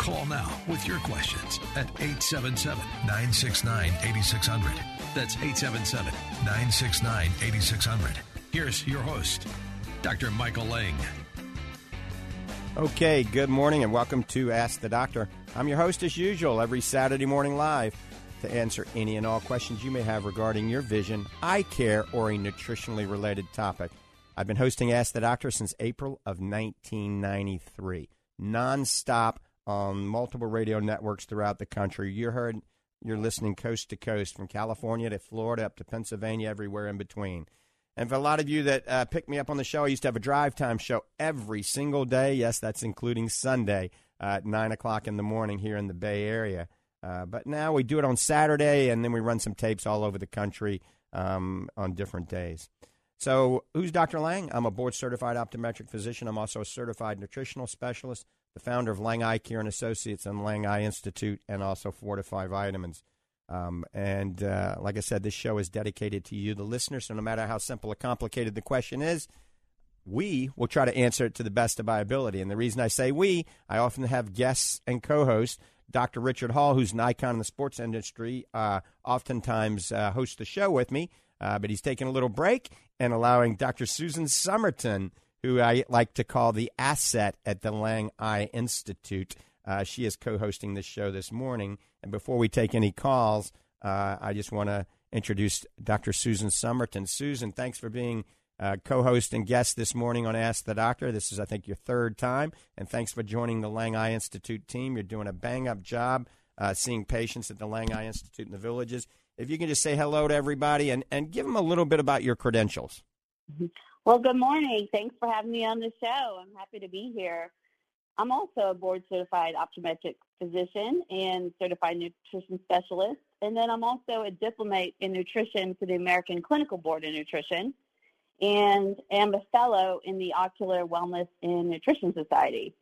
Call now with your questions at 877 969 8600. That's 877 969 8600. Here's your host, Dr. Michael Lang. Okay, good morning and welcome to Ask the Doctor. I'm your host as usual every Saturday morning live to answer any and all questions you may have regarding your vision, eye care, or a nutritionally related topic. I've been hosting Ask the Doctor since April of 1993, nonstop on multiple radio networks throughout the country. You heard you're listening coast to coast from California to Florida up to Pennsylvania, everywhere in between. And for a lot of you that uh, picked me up on the show, I used to have a drive time show every single day. Yes, that's including Sunday uh, at 9 o'clock in the morning here in the Bay Area. Uh, but now we do it on Saturday, and then we run some tapes all over the country um, on different days. So, who's Dr. Lang? I'm a board certified optometric physician. I'm also a certified nutritional specialist, the founder of Lang Eye Care and Associates and Lang Eye Institute, and also Fortify Vitamins. Um, and uh, like I said, this show is dedicated to you, the listener. So, no matter how simple or complicated the question is, we will try to answer it to the best of my ability. And the reason I say we, I often have guests and co hosts. Dr. Richard Hall, who's an icon in the sports industry, uh, oftentimes uh, hosts the show with me, uh, but he's taking a little break and allowing Dr. Susan Somerton, who I like to call the asset at the Lang Eye Institute. Uh, she is co hosting this show this morning. And before we take any calls, uh, I just want to introduce Dr. Susan Somerton. Susan, thanks for being uh, co host and guest this morning on Ask the Doctor. This is, I think, your third time. And thanks for joining the Lang Eye Institute team. You're doing a bang up job uh, seeing patients at the Lang Eye Institute in the villages. If you can just say hello to everybody and, and give them a little bit about your credentials. Well, good morning. Thanks for having me on the show. I'm happy to be here. I'm also a board certified optometric physician and certified nutrition specialist. And then I'm also a diplomate in nutrition for the American Clinical Board of Nutrition and am a fellow in the Ocular Wellness and Nutrition Society.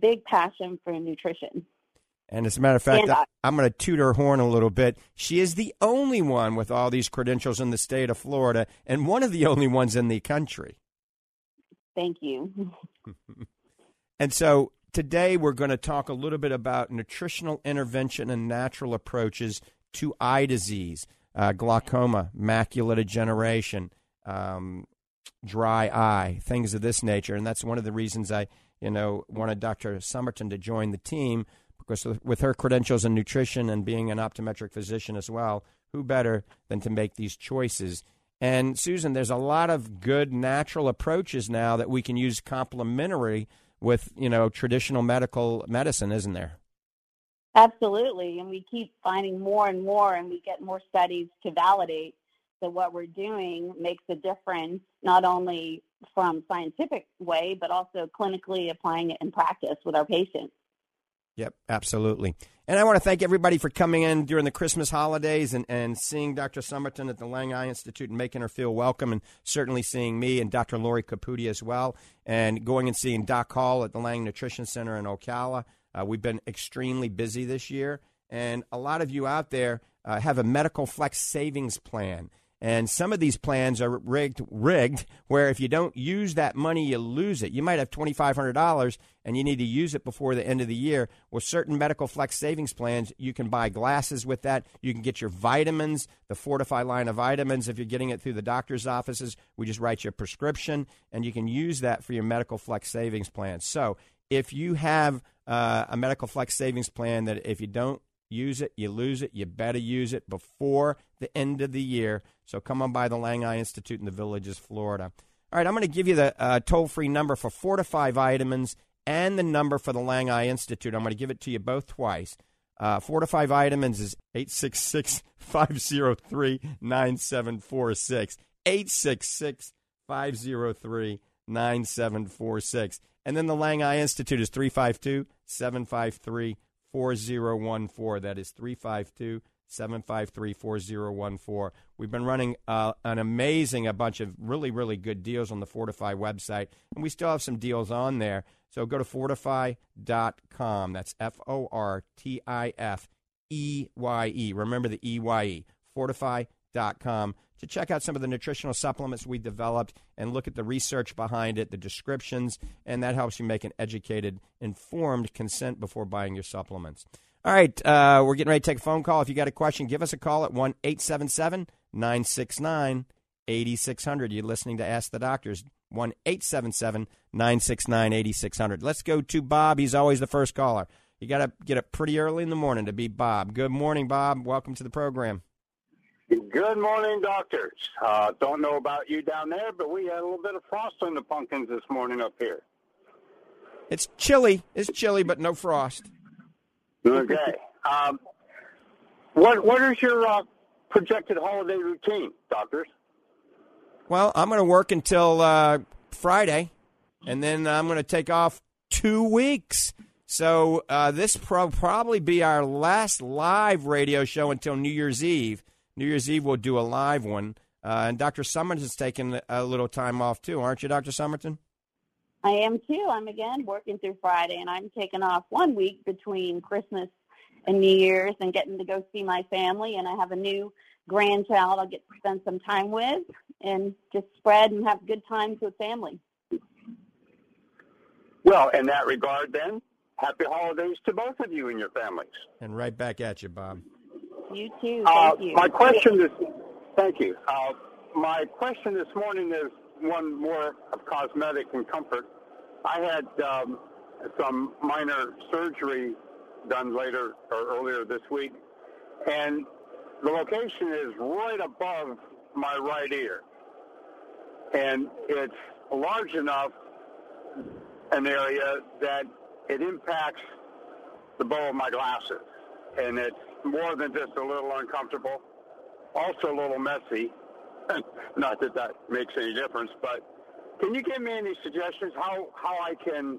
Big passion for nutrition. And as a matter of fact, I, am going to toot her horn a little bit. She is the only one with all these credentials in the state of Florida, and one of the only ones in the country. Thank you. and so today we're going to talk a little bit about nutritional intervention and natural approaches to eye disease, uh, glaucoma, macular degeneration, um, dry eye, things of this nature. And that's one of the reasons I, you know, wanted Dr. Summerton to join the team because with her credentials in nutrition and being an optometric physician as well, who better than to make these choices? And Susan, there's a lot of good natural approaches now that we can use complementary with, you know, traditional medical medicine, isn't there? Absolutely, and we keep finding more and more, and we get more studies to validate that what we're doing makes a difference, not only from scientific way, but also clinically applying it in practice with our patients. Yep, absolutely. And I want to thank everybody for coming in during the Christmas holidays and, and seeing Dr. Somerton at the Lang Eye Institute and making her feel welcome, and certainly seeing me and Dr. Lori Caputi as well, and going and seeing Doc Hall at the Lang Nutrition Center in Ocala. Uh, we've been extremely busy this year, and a lot of you out there uh, have a medical flex savings plan. And some of these plans are rigged, rigged, where if you don't use that money, you lose it. You might have twenty five hundred dollars, and you need to use it before the end of the year. With certain medical flex savings plans, you can buy glasses with that. You can get your vitamins, the FortifEYE line of vitamins. If you're getting it through the doctor's offices, we just write you a prescription, and you can use that for your medical flex savings plan. So if you have uh, a medical flex savings plan that if you don't use it, you lose it. You better use it before the end of the year. So come on by the Lang Eye Institute in the Villages, Florida. All right, I'm going to give you the uh, toll free number for FortifEYE Vitamins and the number for the Lang Eye Institute. I'm going to give it to you both twice. Uh, FortifEYE Vitamins is 866 503 9746. 866 503 9746. And then the Lang Eye Institute is 352 753 4014. That is 352 753 4014. We've been running uh, an amazing, a bunch of really, really good deals on the FortifEYE website, and we still have some deals on there. So go to fortifeye.com. That's F O R T I F E Y E. Remember the E Y E. FortifEYE.com to check out some of the nutritional supplements we developed and look at the research behind it, the descriptions, and that helps you make an educated, informed consent before buying your supplements. All right, uh, we're getting ready to take a phone call. If you got a question, give us a call at 1 877 969 8600. You're listening to Ask the Doctors. 1 877 969 8600. Let's go to Bob. He's always the first caller. You got to get up pretty early in the morning to be Bob. Good morning, Bob. Welcome to the program. Good morning, doctors. Uh, don't know about you down there, but we had a little bit of frost on the pumpkins this morning up here. It's chilly. It's chilly, but no frost. Okay. Um, what What is your uh, projected holiday routine, doctors? Well, I'm going to work until uh, Friday, and then I'm going to take off two weeks. So uh, this will probably be our last live radio show until New Year's Eve. New Year's Eve, we'll do a live one. Uh, and Dr. Summers is taking a little time off too, aren't you, Dr. Summerton? I am too. I'm again working through Friday, and I'm taking off one week between Christmas and New Year's and getting to go see my family. And I have a new grandchild I'll get to spend some time with and just spread and have good times with family. Well, in that regard, then, happy holidays to both of you and your families. And right back at you, Bob. You too. Uh, Thank you. My question is, thank you. Uh, my question this morning is one more of cosmetic and comfort. I had um, some minor surgery done later or earlier this week, and the location is right above my right ear, and it's large enough an area that it impacts the bow of my glasses, and it's more than just a little uncomfortable, also a little messy. Not that that makes any difference, but can you give me any suggestions how how I can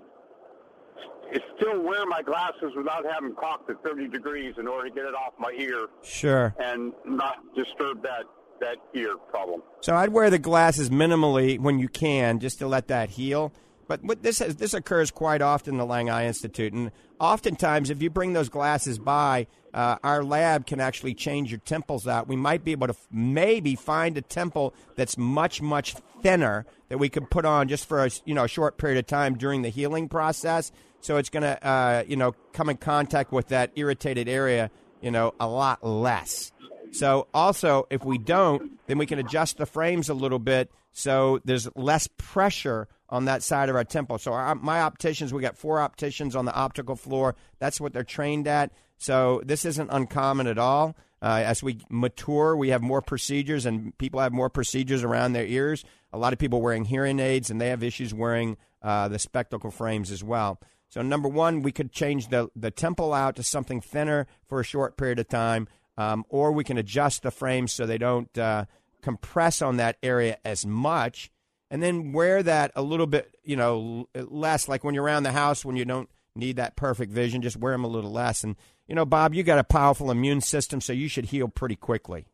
still wear my glasses without having cocked at 30 degrees in order to get it off my ear Sure. and not disturb that that ear problem? So I'd wear the glasses minimally when you can, just to let that heal. But what this has, this occurs quite often in the Lang Eye Institute, and oftentimes if you bring those glasses by, uh, our lab can actually change your temples out. We might be able to f- maybe find a temple that's much much thinner that we could put on just for a you know a short period of time during the healing process. So it's going to uh, you know come in contact with that irritated area you know a lot less. So also, if we don't, then we can adjust the frames a little bit so there's less pressure on that side of our temple. So our, my opticians, we got four opticians on the optical floor. That's what they're trained at. So this isn't uncommon at all. Uh, as we mature, we have more procedures, and people have more procedures around their ears. A lot of people wearing hearing aids, and they have issues wearing uh, the spectacle frames as well. So number one, we could change the the temple out to something thinner for a short period of time, um, or we can adjust the frames so they don't uh, compress on that area as much, and then wear that a little bit, you know, less. Like when you're around the house, when you don't need that perfect vision, just wear them a little less. And you know, Bob, you got a powerful immune system, so you should heal pretty quickly.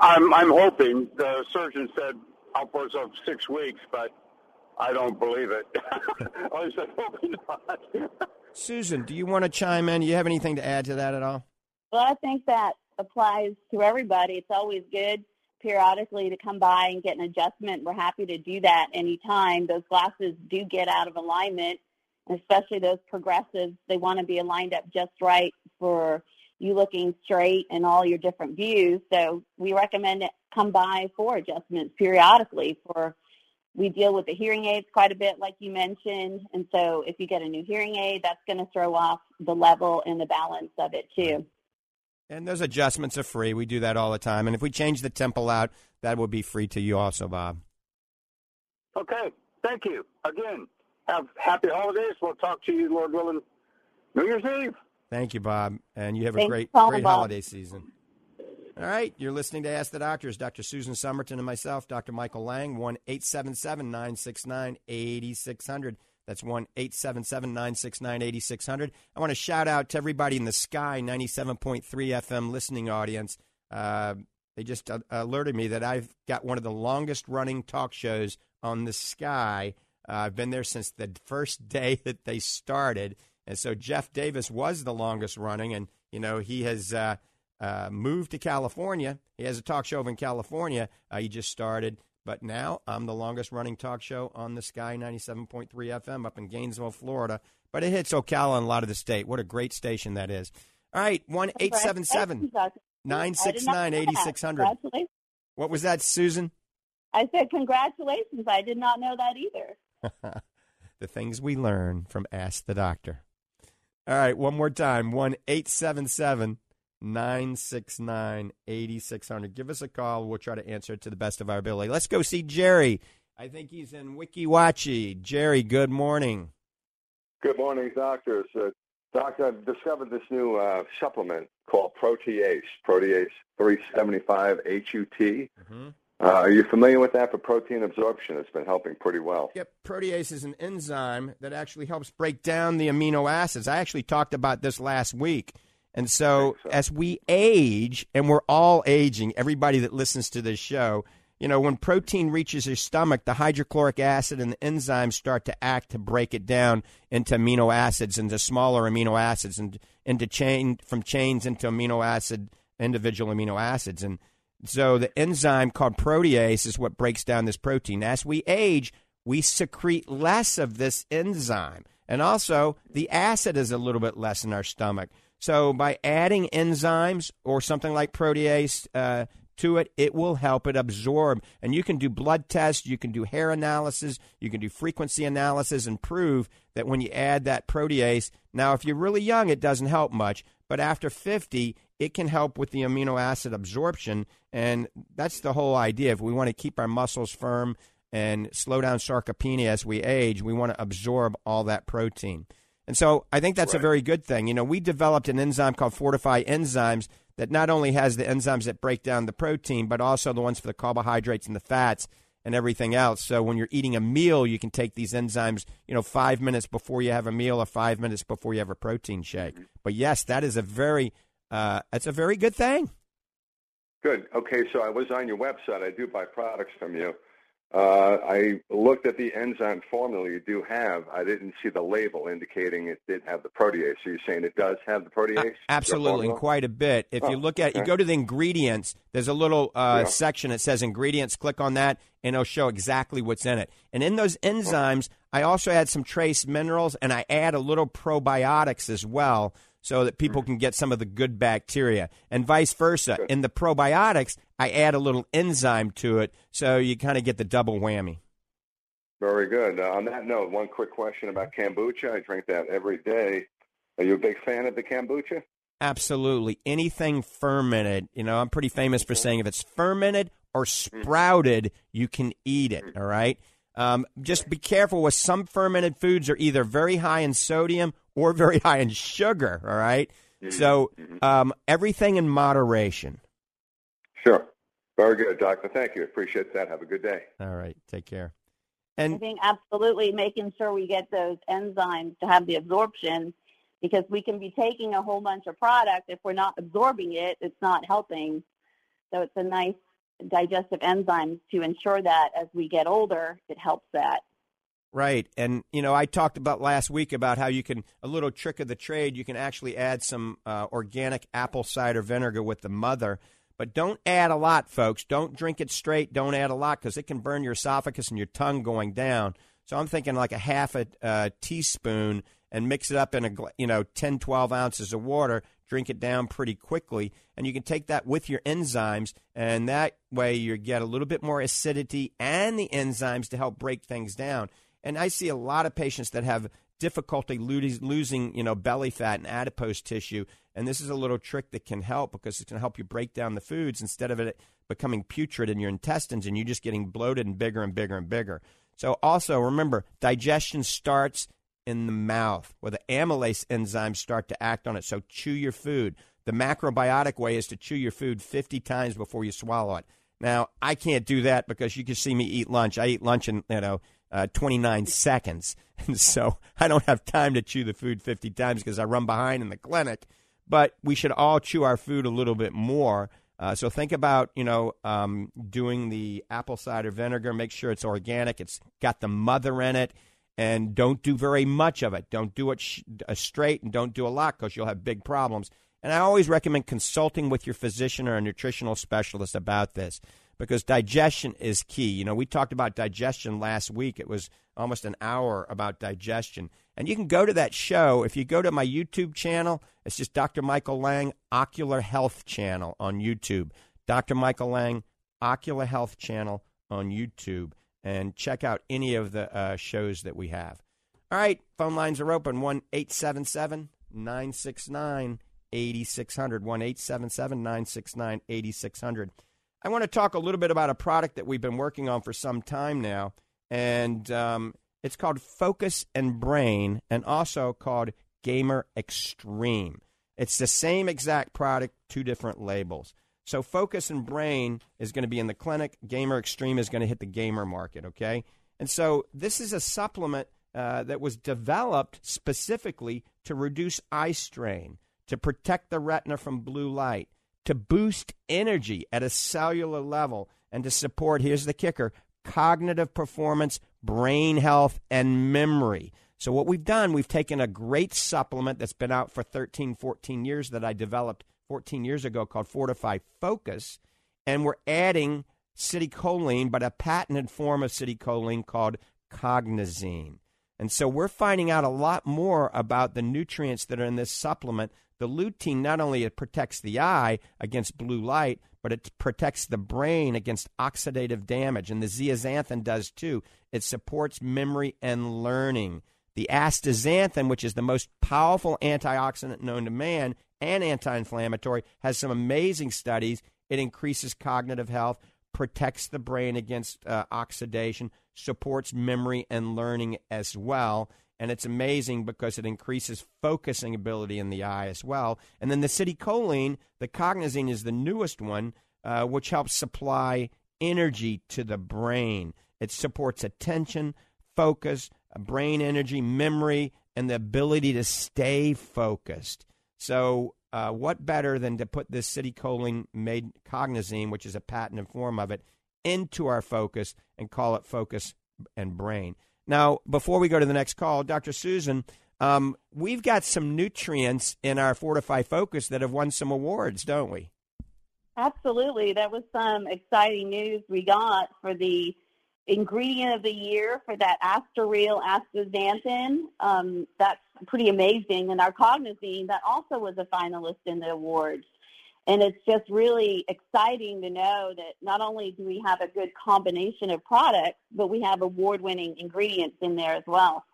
I'm I'm hoping the surgeon said upwards of six weeks, but I don't believe it. I said hoping not. Susan, do you want to chime in? Do you have anything to add to that at all? Well, I think that applies to everybody. It's always good periodically to come by and get an adjustment. We're happy to do that anytime. Those glasses do get out of alignment, especially those progressives. They want to be aligned up just right for you looking straight and all your different views. So we recommend come by for adjustments periodically for we deal with the hearing aids quite a bit, like you mentioned. And so if you get a new hearing aid, that's going to throw off the level and the balance of it too. And those adjustments are free. We do that all the time. And if we change the temple out, that will be free to you also, Bob. Okay. Thank you. Again, have happy holidays. We'll talk to you, Lord willing, New Year's Eve. Thank you, Bob. And you have a great, for great Bob. holiday season. All right, you're listening to Ask the Doctors. Dr. Susan Summerton and myself, Dr. Michael Lang, 1 877 969 8600. That's 1 877 969 8600. I want to shout out to everybody in the Sky 97.3 FM listening audience. Uh, they just uh, alerted me that I've got one of the longest running talk shows on the Sky. Uh, I've been there since the first day that they started. And so Jeff Davis was the longest running, and, you know, he has. Uh, uh, moved to California. He has a talk show in California. Uh, he just started, but now I'm the longest running talk show on the Sky 97.3 FM up in Gainesville, Florida. But it hits Ocala and a lot of the state. What a great station that is. All right, 1 877 969 8600. Congratulations. What was that, Susan? I said congratulations. I did not know that either. the things we learn from Ask the Doctor. All right, one more time 1 877 969 8600. Give us a call. We'll try to answer it to the best of our ability. Let's go see Jerry. I think he's in Weeki Wachee. Jerry, good morning. Good morning, doctors. Uh, doctor, I've discovered this new uh, supplement called Protease, Protease 375 HUT. Mm-hmm. Uh, are you familiar with that for protein absorption? It's been helping pretty well. Yep, protease is an enzyme that actually helps break down the amino acids. I actually talked about this last week. And so, so. as we age, and we're all aging, everybody that listens to this show, you know, when protein reaches your stomach, the hydrochloric acid and the enzymes start to act to break it down into amino acids, into smaller amino acids, and into chain from chains into amino acid, individual amino acids. And so the enzyme called protease is what breaks down this protein. As we age, we secrete less of this enzyme. And also, the acid is a little bit less in our stomach. So by adding enzymes or something like protease uh, to it, it will help it absorb. And you can do blood tests, you can do hair analysis, you can do frequency analysis, and prove that when you add that protease, now if you're really young, it doesn't help much, but after 50, it can help with the amino acid absorption. And that's the whole idea. If we want to keep our muscles firm and slow down sarcopenia as we age, we want to absorb all that protein. And so I think that's Right. a very good thing. You know, we developed an enzyme called FortifEYE Enzymes that not only has the enzymes that break down the protein, but also the ones for the carbohydrates and the fats and everything else. So when you're eating a meal, you can take these enzymes, you know, five minutes before you have a meal or five minutes before you have a protein shake. But yes, that is a very, uh, it's a very good thing. Good. Okay, so I was on your website. I do buy products from you. Uh, I looked at the enzyme formula you do have. I didn't see the label indicating it did have the protease. So you're saying it does have the protease? Absolutely, and quite a bit. If you Oh, look at, you go to the ingredients. There's a little uh, Yeah. section that says ingredients. Click on that, and it'll show exactly what's in it. And in those enzymes, I also add some trace minerals, and I add a little probiotics as well, so that people can get some of the good bacteria, and vice versa. In the probiotics, I add a little enzyme to it, so you kind of get the double whammy. Very good. Uh, on that note, one quick question about kombucha. I drink that every day. Are you a big fan of the kombucha? Absolutely. Anything fermented, you know, I'm pretty famous for saying if it's fermented or sprouted, you can eat it. All right. Um, just be careful with some fermented foods are either very high in sodium or very high in sugar. All right? So um, everything in moderation. Sure. Very good, doctor. Thank you. Appreciate that. Have a good day. All right. Take care. I And think absolutely making sure we get those enzymes to have the absorption because we can be taking a whole bunch of product. If we're not absorbing it, it's not helping. So it's a nice digestive enzymes to ensure that as we get older, it helps that. Right. And, you know, I talked about last week about how you can, a little trick of the trade, you can actually add some uh, organic apple cider vinegar with the mother. But don't add a lot, folks. Don't drink it straight. Don't add a lot because it can burn your esophagus and your tongue going down. So I'm thinking like a half a uh, teaspoon and mix it up in a you know 10, 12 ounces of water. Drink it down pretty quickly, and you can take that with your enzymes, and that way you get a little bit more acidity and the enzymes to help break things down. And I see a lot of patients that have difficulty losing, you know, belly fat and adipose tissue. And this is a little trick that can help because it's going to help you break down the foods instead of it becoming putrid in your intestines and you just getting bloated and bigger and bigger and bigger. So also remember, digestion starts in the mouth where the amylase enzymes start to act on it. So chew your food. The macrobiotic way is to chew your food 50 times before you swallow it. Now, I can't do that because you can see me eat lunch. I eat lunch in, you know, uh, 29 seconds. And so I don't have time to chew the food 50 times because I run behind in the clinic. But we should all chew our food a little bit more. Uh, so think about, you know, um, doing the apple cider vinegar. Make sure it's organic. It's got the mother in it. And don't do very much of it. Don't do it sh- uh, straight and don't do a lot because you'll have big problems. And I always recommend consulting with your physician or a nutritional specialist about this because digestion is key. You know, we talked about digestion last week. It was almost an hour about digestion. And you can go to that show. If you go to my YouTube channel, it's just Dr. Michael Lang Ocular Health Channel on YouTube. Dr. Michael Lang Ocular Health Channel on YouTube. And check out any of the uh, shows that we have. All right, phone lines are open 1 877 969 8600. 1 877 969 8600. I want to talk a little bit about a product that we've been working on for some time now, and um, it's called Focus and Brain, and also called Gamer Extreme. It's the same exact product, two different labels. So Focus and Brain is going to be in the clinic. Gamer Extreme is going to hit the gamer market. Okay, and so this is a supplement uh, that was developed specifically to reduce eye strain, to protect the retina from blue light, to boost energy at a cellular level and to support, here's the kicker, cognitive performance, brain health, and memory. So, what we've done, we've taken a great supplement that's been out for 13, 14 years that I developed 14 years ago called FortifEYE Focus, and we're adding citicoline, but a patented form of citicoline called Cognizin. And so we're finding out a lot more about the nutrients that are in this supplement the lutein not only it protects the eye against blue light, but it protects the brain against oxidative damage, and the zeaxanthin does too. It supports memory and learning. The astaxanthin, which is the most powerful antioxidant known to man and anti-inflammatory, has some amazing studies. It increases cognitive health, protects the brain against uh, oxidation, supports memory and learning as well and it's amazing because it increases focusing ability in the eye as well. And then the citicoline, the Cognizin is the newest one, uh, which helps supply energy to the brain. It supports attention, focus, brain energy, memory, and the ability to stay focused. So, uh, what better than to put this citicoline made Cognizin, which is a patented form of it, into our focus and call it focus and brain? Now, before we go to the next call, Dr. Susan, um, we've got some nutrients in our FortifEYE Focus that have won some awards, don't we? Absolutely. That was some exciting news we got for the ingredient of the year for that AstaReal astaxanthin. Um, that's pretty amazing. And our Cognizin, that also was a finalist in the awards. And it's just really exciting to know that not only do we have a good combination of products, but we have award-winning ingredients in there as well.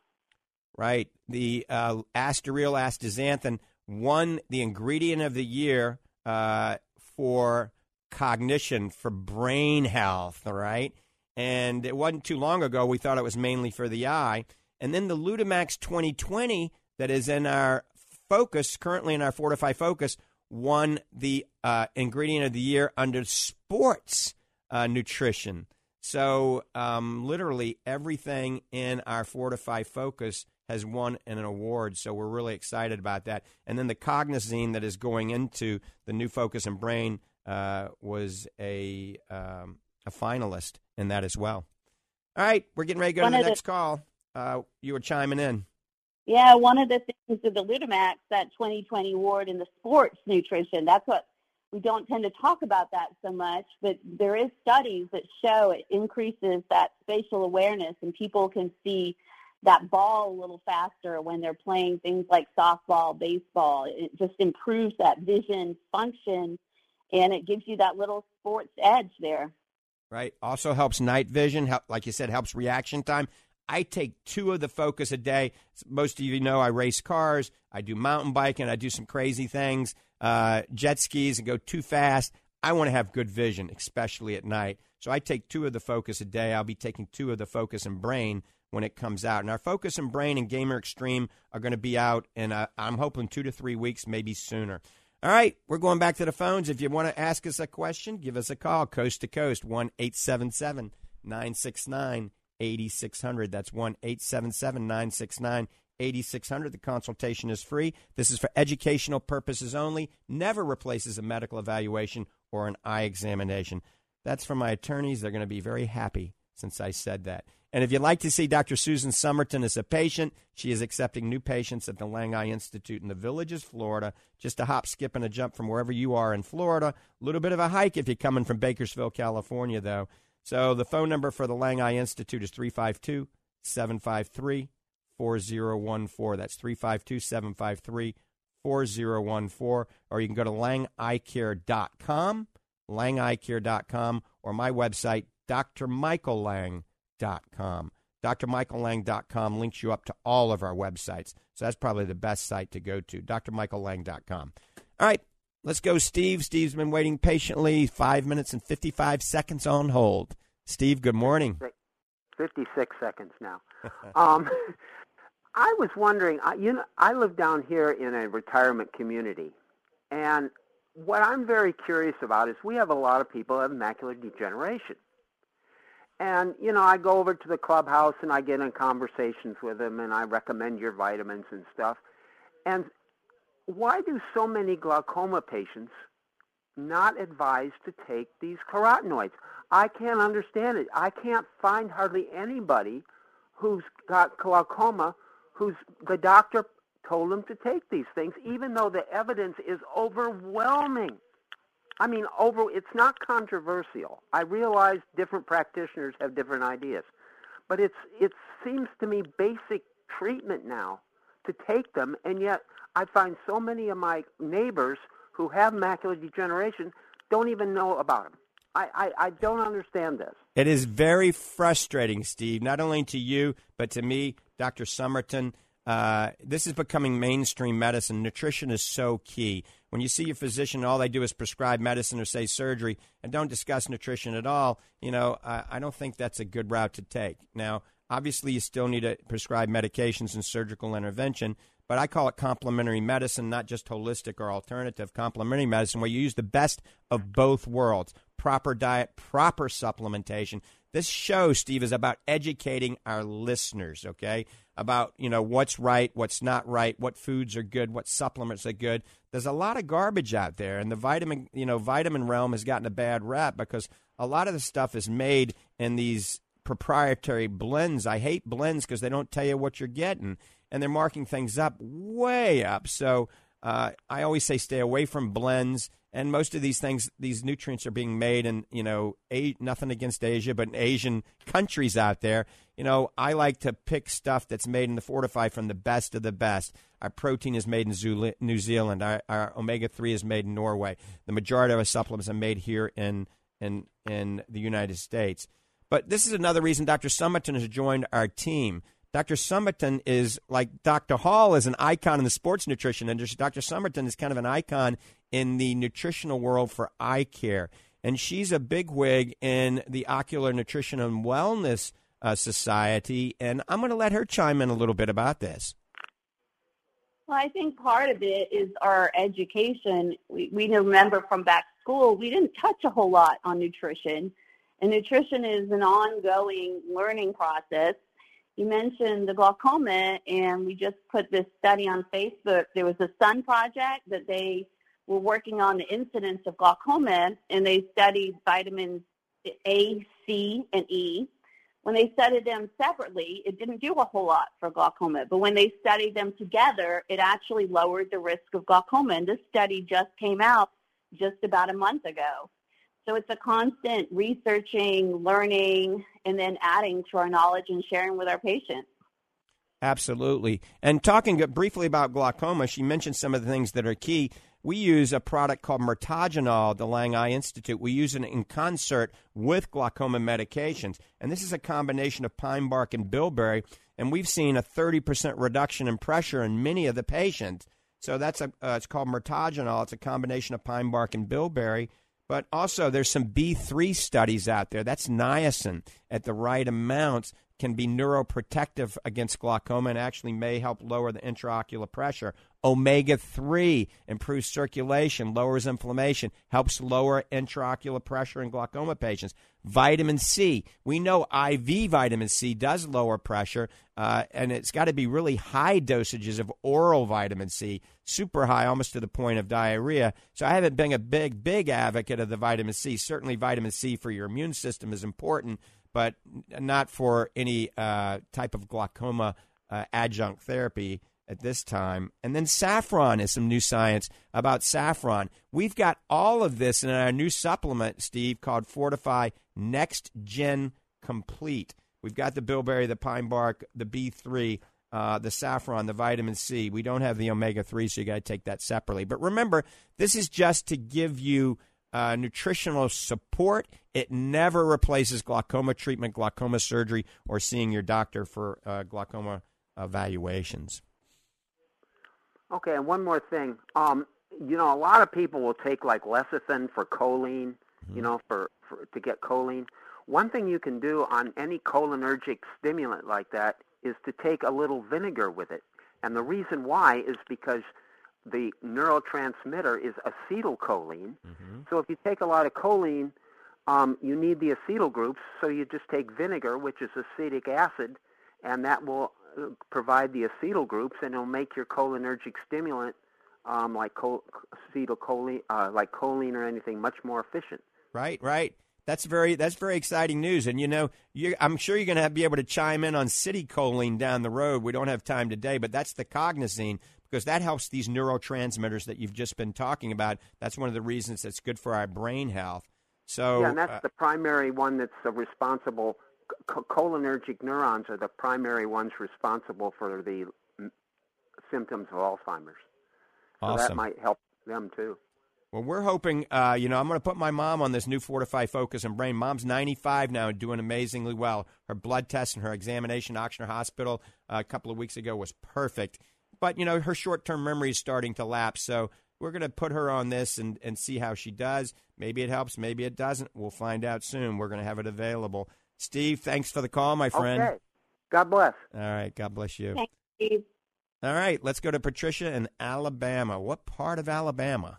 Right. The uh, astaxanthin won the ingredient of the year uh, for cognition, for brain health, all right? And it wasn't too long ago we thought it was mainly for the eye. And then the Lutemax 2020 that is in our focus, currently in our FortifEYE focus, won the uh, ingredient of the year under sports uh, nutrition. So, um, literally everything in our FortifEYE Focus has won an award. So, we're really excited about that. And then the Cognizin that is going into the new Focus and Brain uh, was a, um, a finalist in that as well. All right, we're getting ready to go one to the next the- call. Uh, you were chiming in. Yeah, one of the things with the Lutemax, that 2020 award in the sports nutrition, that's what we don't tend to talk about that so much, but there is studies that show it increases that spatial awareness and people can see that ball a little faster when they're playing things like softball, baseball. It just improves that vision function and it gives you that little sports edge there. Right. Also helps night vision, help, like you said, helps reaction time. I take two of the focus a day. Most of you know I race cars, I do mountain biking, I do some crazy things, uh, jet skis, and go too fast. I want to have good vision, especially at night. So I take two of the focus a day. I'll be taking two of the focus and brain when it comes out. And our focus and brain and Gamer Extreme are going to be out in, uh, I'm hoping, two to three weeks, maybe sooner. All right, we're going back to the phones. If you want to ask us a question, give us a call, coast to coast, 1 877 969 8600. That's 1 877 969 8600. The consultation is free. This is for educational purposes only, never replaces a medical evaluation or an eye examination. That's for my attorneys. They're going to be very happy since I said that. And if you'd like to see Dr. Susan Summerton as a patient, she is accepting new patients at the Lang Eye Institute in the Villages, Florida. Just a hop, skip, and a jump from wherever you are in Florida. A little bit of a hike if you're coming from Bakersfield, California, though. So the phone number for the Lang Eye Institute is 352 753 4014. That's 352 753 4014. Or you can go to langeyecare.com, langeyecare.com, or my website, drmichaellang.com drmichaellang.com. links you up to all of our websites. So that's probably the best site to go to, drmichaellang.com. All right, let's go, Steve. Steve's been waiting patiently, five minutes and 55 seconds on hold. Steve, good morning. 56 seconds now. um, I was wondering, you know, I live down here in a retirement community, and what I'm very curious about is we have a lot of people who have macular degeneration. And, you know, I go over to the clubhouse and I get in conversations with them and I recommend your vitamins and stuff. And why do so many glaucoma patients not advised to take these carotenoids? I can't understand it. I can't find hardly anybody who's got glaucoma who's the doctor told them to take these things, even though the evidence is overwhelming. I mean, over it's not controversial. I realize different practitioners have different ideas, but it's it seems to me basic treatment now to take them, and yet I find so many of my neighbors who have macular degeneration don't even know about them. I, I, I don't understand this. It is very frustrating, Steve, not only to you, but to me, Dr. Summerton. Uh, this is becoming mainstream medicine. Nutrition is so key. When you see your physician, all they do is prescribe medicine or say surgery and don't discuss nutrition at all, you know, I, I don't think that's a good route to take. Now, obviously, you still need to prescribe medications and surgical intervention, but I call it complementary medicine, not just holistic or alternative. Complementary medicine, where you use the best of both worlds proper diet, proper supplementation. This show, Steve, is about educating our listeners, okay? About, you know, what's right, what's not right, what foods are good, what supplements are good. There's a lot of garbage out there, and the vitamin, you know, vitamin realm has gotten a bad rap because a lot of the stuff is made in these proprietary blends. I hate blends because they don't tell you what you're getting, and they're marking things up way up. So uh, I always say stay away from blends and most of these things, these nutrients are being made in, you know, a, nothing against Asia, but in Asian countries out there. You know, I like to pick stuff that's made in the fortify from the best of the best. Our protein is made in New Zealand. Our, our omega three is made in Norway. The majority of our supplements are made here in in in the United States. But this is another reason Dr. Summerton has joined our team. Dr. Summerton is like Dr. Hall is an icon in the sports nutrition industry. Dr. Summerton is kind of an icon in the nutritional world for eye care. And she's a bigwig in the Ocular Nutrition and Wellness uh, Society. And I'm going to let her chime in a little bit about this. Well, I think part of it is our education. We, we remember from back school, we didn't touch a whole lot on nutrition. And nutrition is an ongoing learning process you mentioned the glaucoma, and we just put this study on Facebook. There was a Sun Project that they were working on the incidence of glaucoma, and they studied vitamins A, C, and E. When they studied them separately, it didn't do a whole lot for glaucoma. But when they studied them together, it actually lowered the risk of glaucoma. And this study just came out just about a month ago. So it's a constant researching, learning, and then adding to our knowledge and sharing with our patients. Absolutely. And talking briefly about glaucoma, she mentioned some of the things that are key. We use a product called Mirtogenol at the Lang Eye Institute. We use it in concert with glaucoma medications. And this is a combination of pine bark and bilberry. And we've seen a 30% reduction in pressure in many of the patients. So that's a, uh, it's called Mirtogenol. It's a combination of pine bark and bilberry. But also, there's some B3 studies out there. That's niacin at the right amounts can be neuroprotective against glaucoma and actually may help lower the intraocular pressure. Omega 3 improves circulation, lowers inflammation, helps lower intraocular pressure in glaucoma patients. Vitamin C. We know IV vitamin C does lower pressure, uh, and it's got to be really high dosages of oral vitamin C, super high, almost to the point of diarrhea. So I haven't been a big, big advocate of the vitamin C. Certainly, vitamin C for your immune system is important but not for any uh, type of glaucoma uh, adjunct therapy at this time. And then saffron is some new science about saffron. We've got all of this in our new supplement, Steve, called FortifEYE Next Gen Complete. We've got the bilberry, the pine bark, the B3, uh, the saffron, the vitamin C. We don't have the omega 3, so you got to take that separately. But remember, this is just to give you uh, nutritional support. It never replaces glaucoma treatment, glaucoma surgery, or seeing your doctor for uh, glaucoma evaluations. Okay, and one more thing. Um, you know, a lot of people will take like lecithin for choline. Mm-hmm. You know, for, for to get choline. One thing you can do on any cholinergic stimulant like that is to take a little vinegar with it. And the reason why is because the neurotransmitter is acetylcholine. Mm-hmm. So if you take a lot of choline, um, you need the acetyl groups. So you just take vinegar, which is acetic acid, and that will uh, provide the acetyl groups, and it'll make your cholinergic stimulant, um, like chol- acetylcholine, uh, like choline or anything, much more efficient. Right, right. That's very that's very exciting news, and you know, I'm sure you're going to be able to chime in on Citicoline down the road. We don't have time today, but that's the Cognizin because that helps these neurotransmitters that you've just been talking about. That's one of the reasons that's good for our brain health. So yeah, and that's uh, the primary one that's responsible. C- cholinergic neurons are the primary ones responsible for the m- symptoms of Alzheimer's. So awesome. that might help them too. Well, we're hoping, uh, you know, I'm going to put my mom on this new FortifEYE Focus and Brain. Mom's 95 now and doing amazingly well. Her blood test and her examination at Ochsner Hospital uh, a couple of weeks ago was perfect but you know her short-term memory is starting to lapse. So we're going to put her on this and, and see how she does. Maybe it helps, maybe it doesn't. We'll find out soon. We're going to have it available. Steve, thanks for the call, my friend. Okay. God bless. All right. God bless you. Thanks, Steve. All right. Let's go to Patricia in Alabama. What part of Alabama?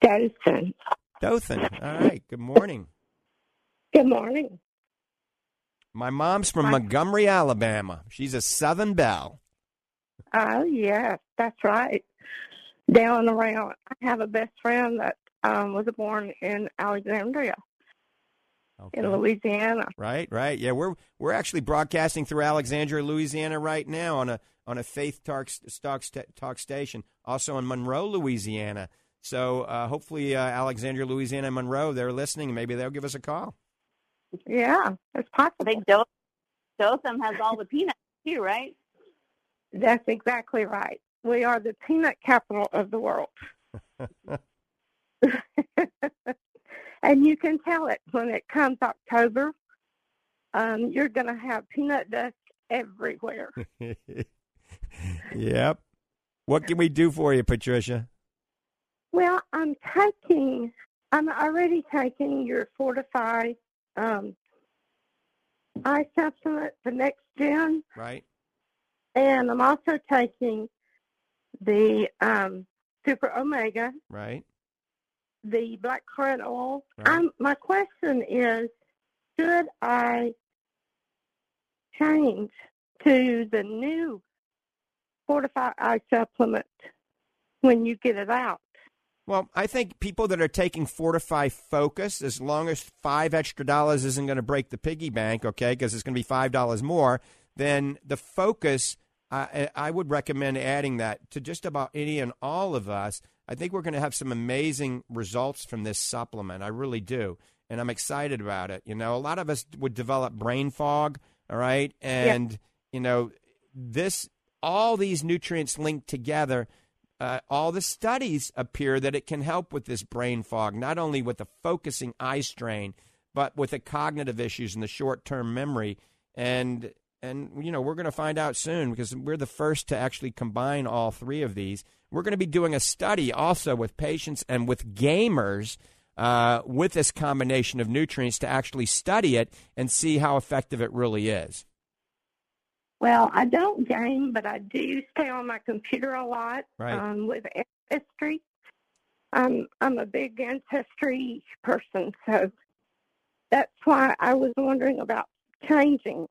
Dothan. Dothan. All right. Good morning. Good morning. My mom's from Montgomery, Alabama. She's a Southern Belle. Oh, yes, that's right. Down around, I have a best friend that um, was born in Alexandria. Okay. In Louisiana. Right, right. Yeah, we're we're actually broadcasting through Alexandria, Louisiana right now on a on a Faith Talk, talk, talk station, also in Monroe, Louisiana. So uh, hopefully, uh, Alexandria, Louisiana, and Monroe, they're listening. Maybe they'll give us a call. Yeah, it's possible. I think Dothan has all the peanuts too, right? That's exactly right. We are the peanut capital of the world. and you can tell it when it comes October. Um, you're going to have peanut dust everywhere. yep. What can we do for you, Patricia? Well, I'm taking, I'm already taking your FortifEYE um, eye supplement, the next gen. Right. And I'm also taking the um, Super Omega. Right. The black currant oil. Right. Um, my question is, should I change to the new FortifEYE eye supplement when you get it out? Well, I think people that are taking FortifEYE Focus, as long as five extra dollars isn't going to break the piggy bank, okay, because it's going to be five dollars more, then the Focus, I, I would recommend adding that to just about any and all of us. I think we're going to have some amazing results from this supplement. I really do, and I'm excited about it. You know, a lot of us would develop brain fog All right, and yeah. you know this all these nutrients linked together. Uh, all the studies appear that it can help with this brain fog, not only with the focusing eye strain, but with the cognitive issues and the short-term memory. And and you know we're going to find out soon because we're the first to actually combine all three of these. We're going to be doing a study also with patients and with gamers uh, with this combination of nutrients to actually study it and see how effective it really is. Well, I don't game, but I do stay on my computer a lot right. um, with ancestry. I'm I'm a big ancestry person, so that's why I was wondering about changing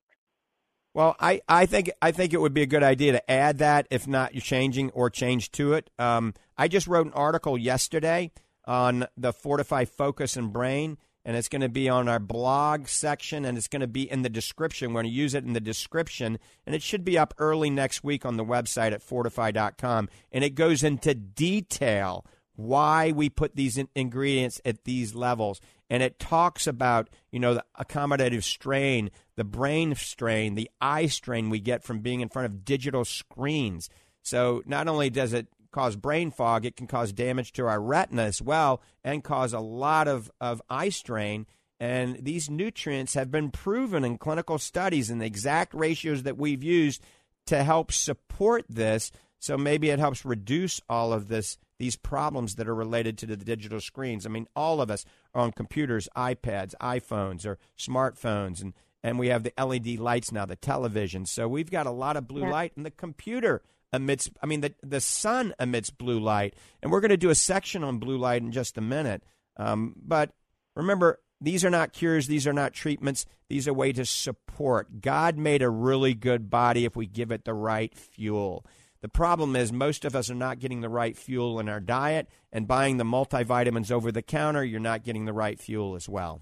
well, I, I think I think it would be a good idea to add that, if not you're changing or change to it. Um, I just wrote an article yesterday on the FortifEYE Focus and Brain, and it's going to be on our blog section, and it's going to be in the description. We're going to use it in the description, and it should be up early next week on the website at fortifeye.com, and it goes into detail why we put these in- ingredients at these levels. And it talks about you know the accommodative strain the brain strain the eye strain we get from being in front of digital screens. So not only does it cause brain fog it can cause damage to our retina as well and cause a lot of, of eye strain and these nutrients have been proven in clinical studies in the exact ratios that we've used to help support this so maybe it helps reduce all of this these problems that are related to the digital screens. I mean, all of us are on computers, iPads, iPhones, or smartphones, and, and we have the LED lights now, the television. So we've got a lot of blue yeah. light, and the computer emits, I mean, the, the sun emits blue light. And we're going to do a section on blue light in just a minute. Um, but remember, these are not cures, these are not treatments, these are ways to support. God made a really good body if we give it the right fuel. The problem is most of us are not getting the right fuel in our diet, and buying the multivitamins over the counter, you're not getting the right fuel as well.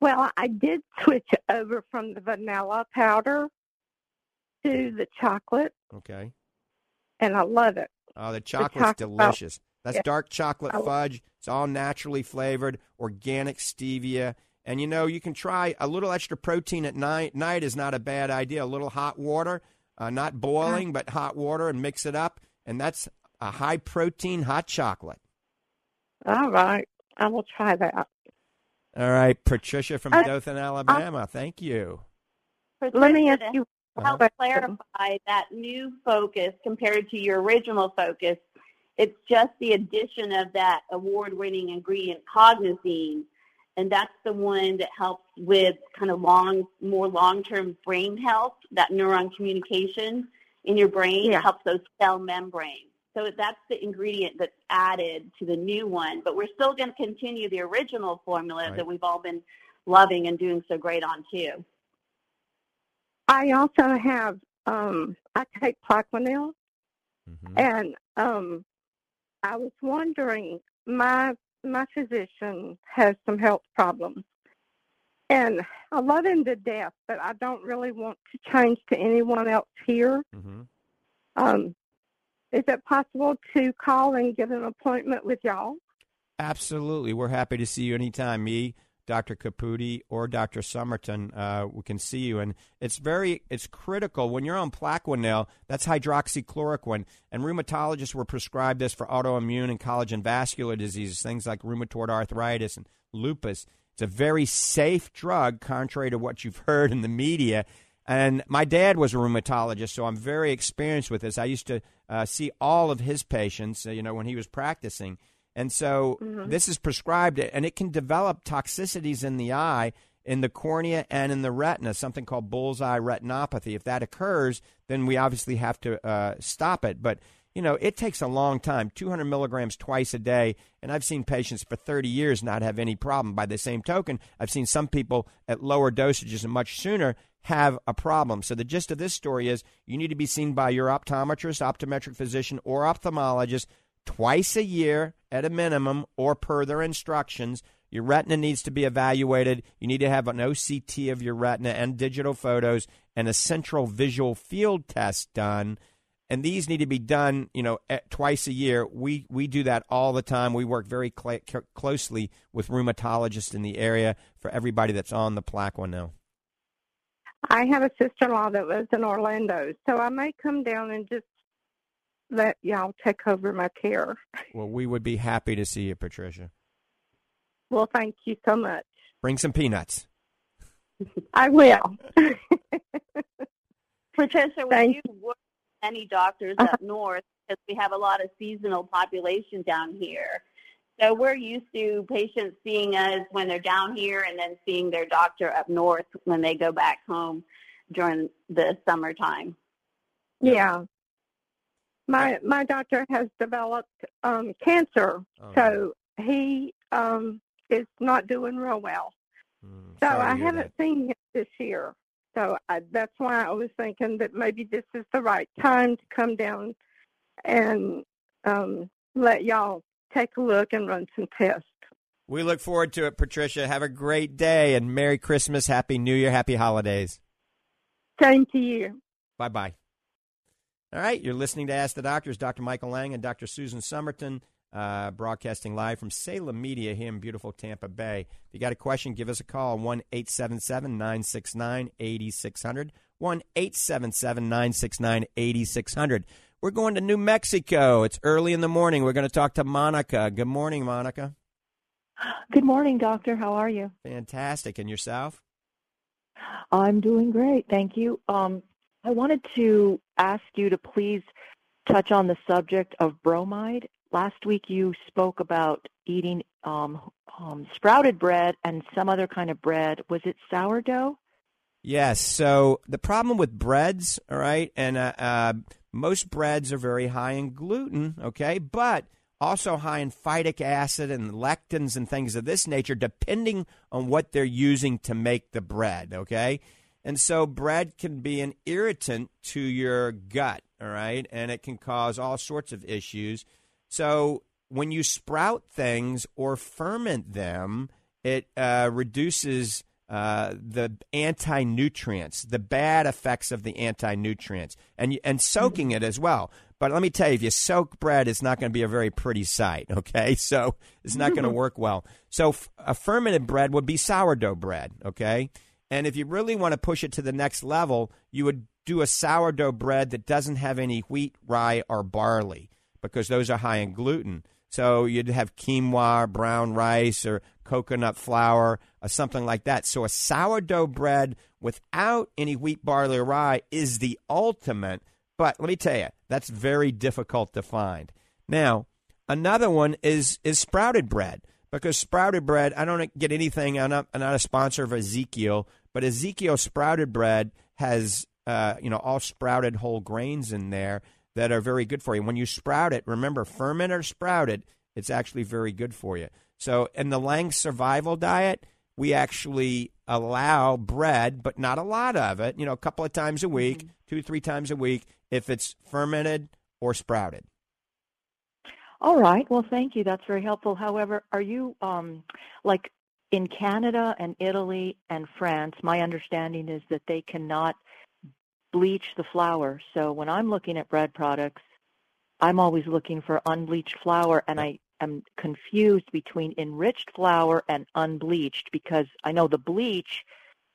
Well, I did switch over from the vanilla powder to the chocolate. Okay. And I love it. Oh, the chocolate's the delicious. That's yeah. dark chocolate fudge. It's all naturally flavored, organic stevia. And you know, you can try a little extra protein at night. Night is not a bad idea. A little hot water uh, not boiling, but hot water, and mix it up. And that's a high protein hot chocolate. All right. I will try that. All right. Patricia from uh, Dothan, Alabama. Uh, Thank you. Let me ask you. Help uh-huh. clarify that new focus compared to your original focus. It's just the addition of that award-winning ingredient, Cognizin, and that's the one that helps with kind of long, more long-term brain health, that neuron communication in your brain yeah. helps those cell membranes. So that's the ingredient that's added to the new one, but we're still going to continue the original formula right. that we've all been loving and doing so great on too. I also have, um, I take Plaquenil, mm-hmm. and um, I was wondering, my my physician has some health problems. And I love him to death, but I don't really want to change to anyone else here. Mm-hmm. Um, is it possible to call and get an appointment with y'all? Absolutely. We're happy to see you anytime. Me, Dr. Caputi or Dr. Summerton, uh, we can see you. And it's very, it's critical when you're on Plaquenil, that's hydroxychloroquine. And rheumatologists will prescribe this for autoimmune and collagen vascular diseases, things like rheumatoid arthritis and lupus. It's a very safe drug, contrary to what you've heard in the media. And my dad was a rheumatologist, so I'm very experienced with this. I used to uh, see all of his patients, uh, you know, when he was practicing. And so mm-hmm. this is prescribed, and it can develop toxicities in the eye, in the cornea, and in the retina, something called bullseye retinopathy. If that occurs, then we obviously have to uh, stop it. But you know, it takes a long time 200 milligrams twice a day. And I've seen patients for 30 years not have any problem. By the same token, I've seen some people at lower dosages and much sooner have a problem. So the gist of this story is you need to be seen by your optometrist, optometric physician, or ophthalmologist twice a year at a minimum or per their instructions. Your retina needs to be evaluated. You need to have an OCT of your retina and digital photos and a central visual field test done. And these need to be done, you know, at, twice a year. We we do that all the time. We work very cl- closely with rheumatologists in the area for everybody that's on the Plaquenil. I have a sister-in-law that lives in Orlando, so I may come down and just let y'all take over my care. Well, we would be happy to see you, Patricia. Well, thank you so much. Bring some peanuts. I will. Patricia, when Thank you work with any doctors Uh-huh. up north, because we have a lot of seasonal population down here, so we're used to patients seeing us when they're down here and then seeing their doctor up north when they go back home during the summertime. Yeah. My my doctor has developed um cancer, Oh, so he um is not doing real well. mm, So I haven't seen him this year. So I, that's why I was thinking that maybe this is the right time to come down and um let y'all take a look and run some tests. We look forward to it, Patricia. Have a great day and Merry Christmas, Happy New Year, Happy Holidays. Same to you. Bye bye. All right, you're listening to Ask the Doctors, Dr. Michael Lang and Dr. Susan Summerton, uh, broadcasting live from Salem Media here in beautiful Tampa Bay. If you got a question, give us a call, 1 877 969 8600. 1 877 969 8600. We're going to New Mexico. It's early in the morning. We're going to talk to Monica. Good morning, Monica. Good morning, doctor. How are you? Fantastic. And yourself? I'm doing great, thank you. Um, I wanted to ask you to please touch on the subject of bromide. Last week you spoke about eating um, um, sprouted bread and some other kind of bread. Was it sourdough? Yes. So the problem with breads, all right, and uh, uh, most breads are very high in gluten, okay, but also high in phytic acid and lectins and things of this nature, depending on what they're using to make the bread, okay? And so bread can be an irritant to your gut, all right, and it can cause all sorts of issues. So when you sprout things or ferment them, it uh, reduces uh, the anti-nutrients, the bad effects of the anti-nutrients, and and soaking it as well. But let me tell you, if you soak bread, it's not going to be a very pretty sight. Okay, so it's not going to work well. So f- a fermented bread would be sourdough bread. Okay, and if you really want to push it to the next level, you would do a sourdough bread that doesn't have any wheat, rye, or barley because those are high in gluten. So you'd have quinoa, brown rice, or coconut flour, or something like that. So a sourdough bread without any wheat, barley, or rye is the ultimate. But let me tell you, that's very difficult to find. Now, another one is is sprouted bread because sprouted bread. I don't get anything. I'm not, I'm not a sponsor of Ezekiel, but Ezekiel sprouted bread has uh, you know all sprouted whole grains in there that are very good for you. When you sprout it, remember fermented or sprouted, it's actually very good for you. So in the Lang survival diet, we actually allow bread, but not a lot of it. You know, a couple of times a week, two three times a week, if it's fermented or sprouted. All right. Well, thank you. That's very helpful. However, are you um, like in Canada and Italy and France? My understanding is that they cannot bleach the flour. So when I'm looking at bread products, I'm always looking for unbleached flour, and I am confused between enriched flour and unbleached because I know the bleach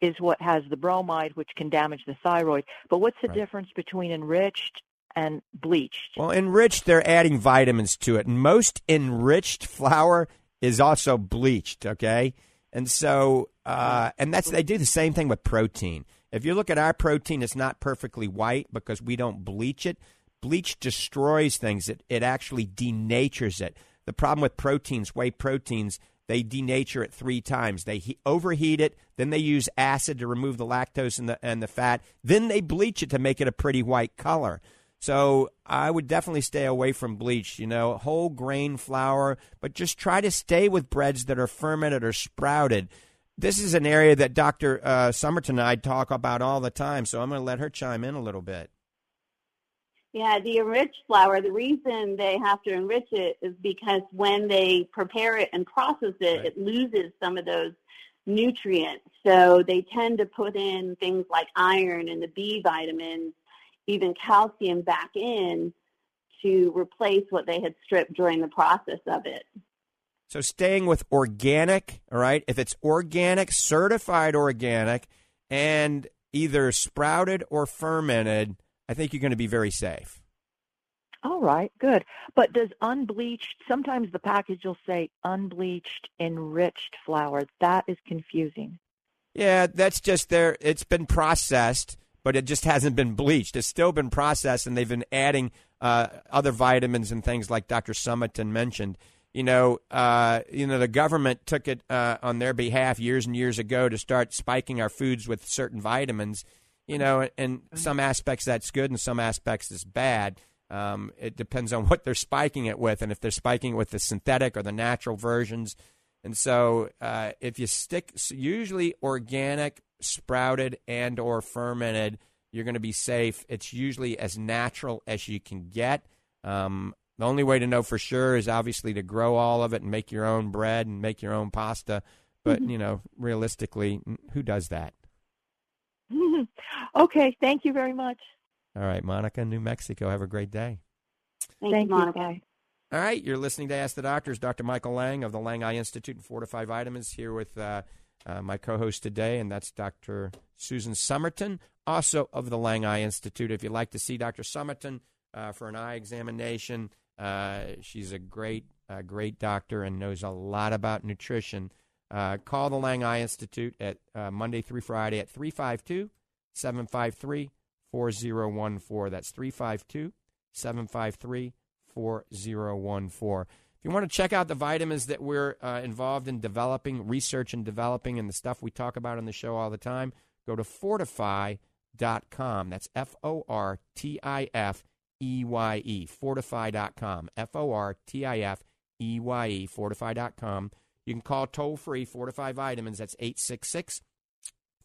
is what has the bromide, which can damage the thyroid. But what's the Right. difference between enriched and bleached? Well, enriched, they're adding vitamins to it. Most enriched flour is also bleached, okay? And so, uh, and that's, they do the same thing with protein. If you look at our protein, it's not perfectly white because we don't bleach it. Bleach destroys things, it, it actually denatures it. The problem with proteins, whey proteins, they denature it three times. They he- overheat it, then they use acid to remove the lactose and the and the fat, then they bleach it to make it a pretty white color. So I would definitely stay away from bleach. You know, whole grain flour, but just try to stay with breads that are fermented or sprouted. This is an area that Dr. Uh, Summerton and I talk about all the time, so I'm going to let her chime in a little bit. Yeah, the enriched flour, the reason they have to enrich it is because when they prepare it and process it, Right. it loses some of those nutrients. So they tend to put in things like iron and the B vitamins, even calcium back in to replace what they had stripped during the process of it. So staying with organic, all right? If it's organic, certified organic, and either sprouted or fermented, I think you're going to be very safe. All right, good. But does unbleached, sometimes the package will say unbleached enriched flour. That is confusing. Yeah, that's just there. It's been processed, but it just hasn't been bleached. It's still been processed, and they've been adding uh, other vitamins and things like Dr. Summerton mentioned. You know, uh, you know, the government took it uh, on their behalf years and years ago to start spiking our foods with certain vitamins. You know, and some aspects that's good, and some aspects is bad. Um, it depends on what they're spiking it with, and if they're spiking it with the synthetic or the natural versions. And so, uh, if you stick, usually organic, sprouted, and or fermented, you're going to be safe. It's usually as natural as you can get. Um, the only way to know for sure is obviously to grow all of it and make your own bread and make your own pasta. But Mm-hmm. you know, realistically, who does that? okay, thank you very much. All right, Monica, New Mexico. Have a great day. Thank, Thank you, you. Monica. All right, you're listening to Ask the Doctors. Dr. Michael Lang of the Lang Eye Institute and FortifEYE Vitamins here with uh, uh, my co-host today, and that's Dr. Susan Summerton, also of the Lang Eye Institute. If you'd like to see Dr. Summerton uh, for an eye examination, uh, she's a great, uh, great doctor and knows a lot about nutrition. Uh, call the Lang Eye Institute at Monday through Friday at 352 753 4014. That's 352 753 4014. If you want to check out the vitamins that we're uh, involved in developing, research and developing, and the stuff we talk about on the show all the time, go to fortifeye.com. That's F O R T I F E Y E, fortifeye.com. F O R T I F E Y E, fortifeye.com. You can call toll free FortifEYE Vitamins. That's 866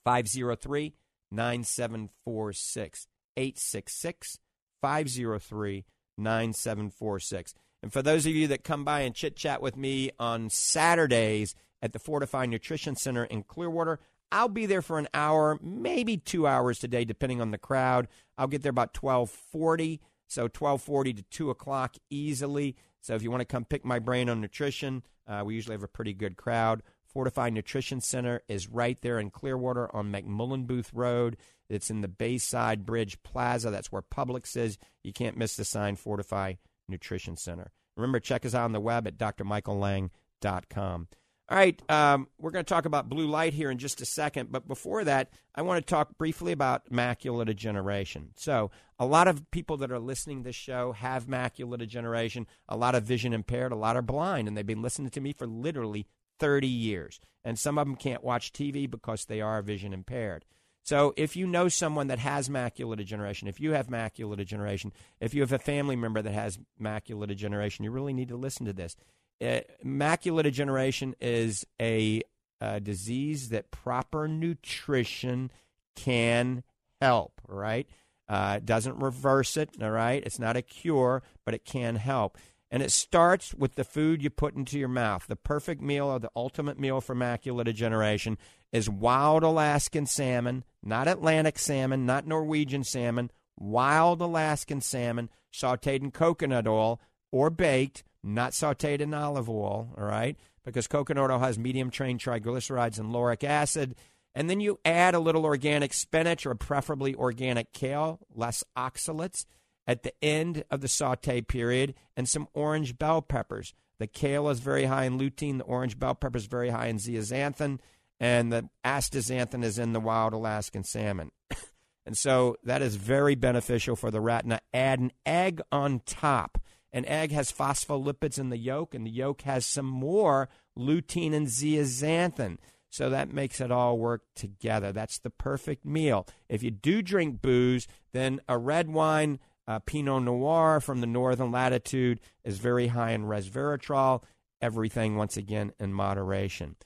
503 9746. 866 503 9746. And for those of you that come by and chit chat with me on Saturdays at the FortifEYE Nutrition Center in Clearwater, I'll be there for an hour, maybe two hours today, depending on the crowd. I'll get there about 1240, so 1240 to 2 o'clock easily. So if you want to come pick my brain on nutrition, uh, we usually have a pretty good crowd. FortifEYE Nutrition Center is right there in Clearwater on McMullen Booth Road. It's in the Bayside Bridge Plaza. That's where Publix is. You can't miss the sign FortifEYE Nutrition Center. Remember, check us out on the web at drmichaellang.com. All right, um, we're going to talk about blue light here in just a second, but before that, I want to talk briefly about macular degeneration. So, a lot of people that are listening to this show have macular degeneration, a lot of vision impaired, a lot are blind, and they've been listening to me for literally 30 years. And some of them can't watch TV because they are vision impaired. So, if you know someone that has macular degeneration, if you have macular degeneration, if you have a family member that has macular degeneration, you really need to listen to this. Uh, macular degeneration is a, a disease that proper nutrition can help, right? Uh, it doesn't reverse it, all right? It's not a cure, but it can help. And it starts with the food you put into your mouth. The perfect meal or the ultimate meal for macular degeneration is wild Alaskan salmon, not Atlantic salmon, not Norwegian salmon, wild Alaskan salmon sauteed in coconut oil or baked, not sauteed in olive oil, all right? Because coconut oil has medium chain triglycerides and lauric acid. And then you add a little organic spinach or preferably organic kale, less oxalates at the end of the saute period, and some orange bell peppers. The kale is very high in lutein, the orange bell pepper is very high in zeaxanthin, and the astaxanthin is in the wild Alaskan salmon. and so that is very beneficial for the retina. Add an egg on top. An egg has phospholipids in the yolk, and the yolk has some more lutein and zeaxanthin. So that makes it all work together. That's the perfect meal. If you do drink booze, then a red wine, a Pinot Noir from the northern latitude, is very high in resveratrol. Everything, once again, in moderation.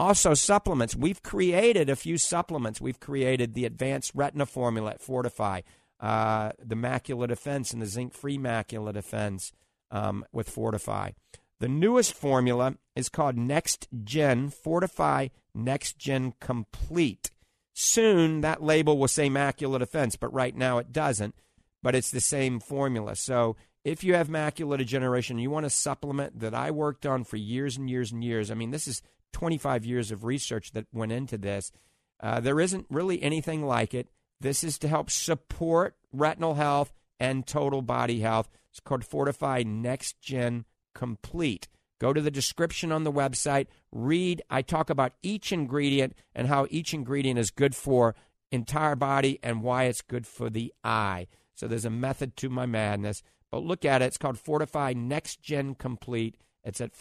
Also, supplements. We've created a few supplements. We've created the Advanced Retina Formula at FortifEYE, uh, the Macula Defense, and the Zinc Free Macula Defense um, with FortifEYE. The newest formula is called Next Gen FortifEYE Next Gen Complete. Soon that label will say macula defense, but right now it doesn't. But it's the same formula. So if you have macular degeneration, you want a supplement that I worked on for years and years and years. I mean, this is 25 years of research that went into this. Uh, there isn't really anything like it. This is to help support retinal health and total body health. It's called FortifEYE Next Gen Complete. Go to the description on the website, read. I talk about each ingredient and how each ingredient is good for entire body and why it's good for the eye. So there's a method to my madness. But look at it. It's called FortifEYE Next Gen Complete. It's at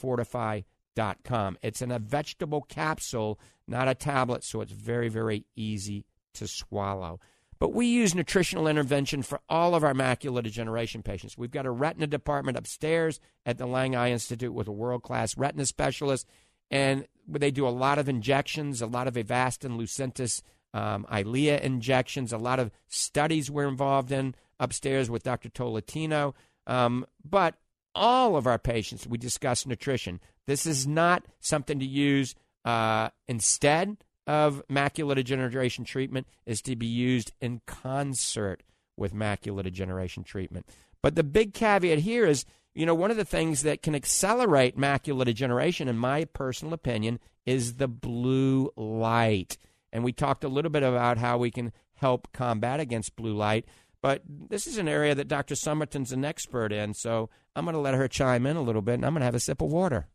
fortifeye.com. It's in a vegetable capsule, not a tablet, so it's very, very easy to swallow. But we use nutritional intervention for all of our macular degeneration patients. We've got a retina department upstairs at the Lang Eye Institute with a world class retina specialist, and they do a lot of injections, a lot of Avastin, Lucentis, um, Eylea injections, a lot of studies we're involved in upstairs with Dr. Tolentino. Um, but all of our patients, we discuss nutrition. This is not something to use uh, instead of macular degeneration treatment is to be used in concert with macular degeneration treatment. But the big caveat here is, you know, one of the things that can accelerate macular degeneration, in my personal opinion, is the blue light. And we talked a little bit about how we can help combat against blue light. But this is an area that Dr. Summerton's an expert in, so I'm going to let her chime in a little bit, and I'm going to have a sip of water.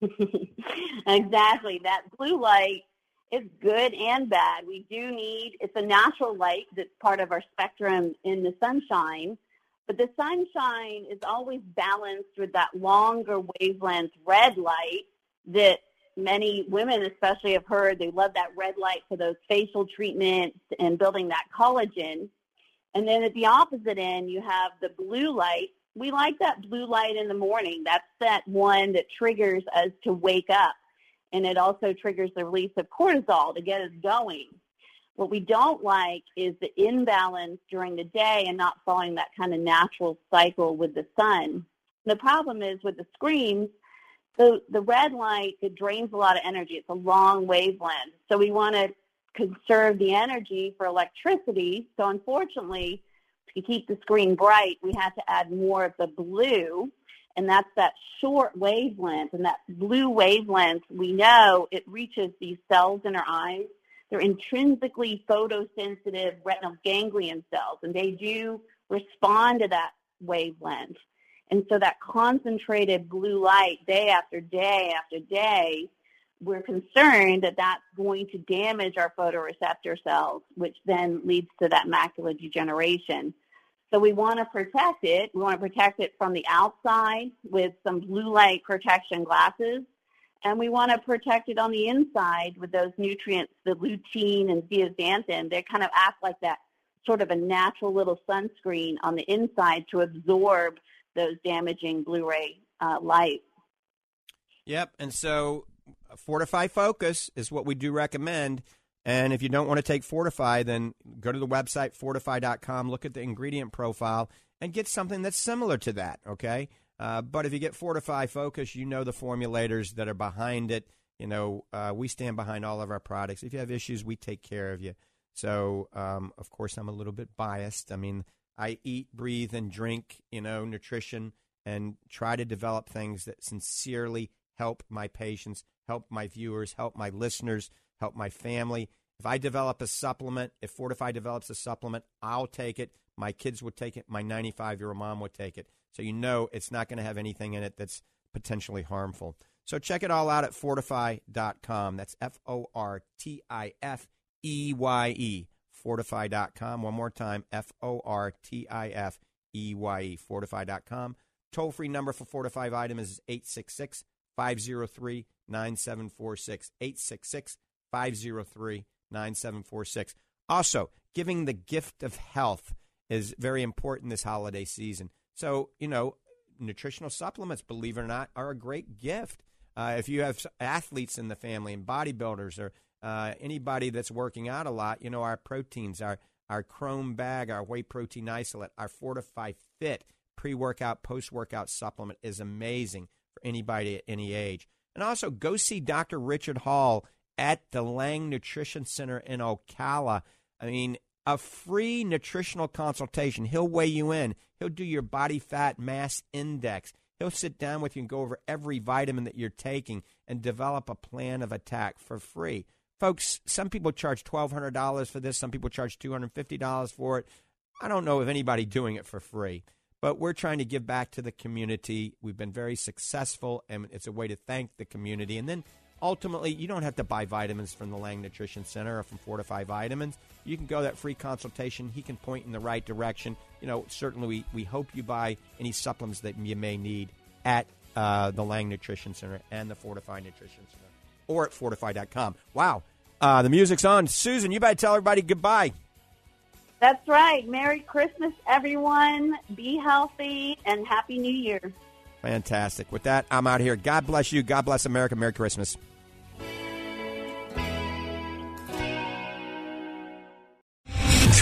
exactly. That blue light is good and bad. We do need, it's a natural light that's part of our spectrum in the sunshine, but the sunshine is always balanced with that longer wavelength red light that many women especially have heard they love that red light for those facial treatments and building that collagen. And then at the opposite end, you have the blue light. We like that blue light in the morning. That's that one that triggers us to wake up and it also triggers the release of cortisol to get us going. What we don't like is the imbalance during the day and not following that kind of natural cycle with the sun. The problem is with the screens, the, the red light, it drains a lot of energy. It's a long wavelength. So we want to conserve the energy for electricity. So unfortunately, to keep the screen bright, we have to add more of the blue and that's that short wavelength. And that blue wavelength, we know it reaches these cells in our eyes. They're intrinsically photosensitive retinal ganglion cells, and they do respond to that wavelength. And so that concentrated blue light day after day after day, we're concerned that that's going to damage our photoreceptor cells, which then leads to that macular degeneration. So we want to protect it. We want to protect it from the outside with some blue light protection glasses. And we want to protect it on the inside with those nutrients, the lutein and zeaxanthin. They kind of act like that sort of a natural little sunscreen on the inside to absorb those damaging blue ray uh, light. Yep. And so FortifEYE Focus is what we do recommend. And if you don't want to take FortifEYE, then go to the website, fortifeye.com, look at the ingredient profile, and get something that's similar to that, okay? Uh, but if you get FortifEYE Focus, you know the formulators that are behind it. You know, uh, we stand behind all of our products. If you have issues, we take care of you. So, um, of course, I'm a little bit biased. I mean, I eat, breathe, and drink, you know, nutrition and try to develop things that sincerely help my patients, help my viewers, help my listeners help my family. If I develop a supplement, if FortifEYE develops a supplement, I'll take it. My kids would take it. My 95 year old mom would take it. So you know it's not going to have anything in it that's potentially harmful. So check it all out at fortifeye.com. That's F O R T I F E Y E. FortifEYE.com. One more time F O R T I F E Y E. FortifEYE.com. Toll free number for FortifEYE Vitamins is 866 503 9746. 866 503 9746. Also, giving the gift of health is very important this holiday season. So, you know, nutritional supplements, believe it or not, are a great gift. Uh, if you have athletes in the family and bodybuilders or uh, anybody that's working out a lot, you know, our proteins, our, our Chrome bag, our whey protein isolate, our FortifEYE Fit pre workout, post workout supplement is amazing for anybody at any age. And also go see Dr. Richard Hall at the Lang Nutrition Center in Ocala. I mean, a free nutritional consultation. He'll weigh you in. He'll do your body fat mass index. He'll sit down with you and go over every vitamin that you're taking and develop a plan of attack for free. folks, some people charge $1,200 for this, some people charge $250 for it. I don't know of anybody doing it for free, but we're trying to give back to the community. We've been very successful, and it's a way to thank the community. And then ultimately, you don't have to buy vitamins from the Lang Nutrition Center or from FortifEYE Vitamins. You can go that free consultation. He can point in the right direction. You know, certainly we, we hope you buy any supplements that you may need at uh, the Lang Nutrition Center and the FortifEYE Nutrition Center or at fortifeye.com. Wow. Uh, the music's on. Susan, you better tell everybody goodbye. That's right. Merry Christmas, everyone. Be healthy and Happy New Year. Fantastic. With that, I'm out of here. God bless you. God bless America. Merry Christmas.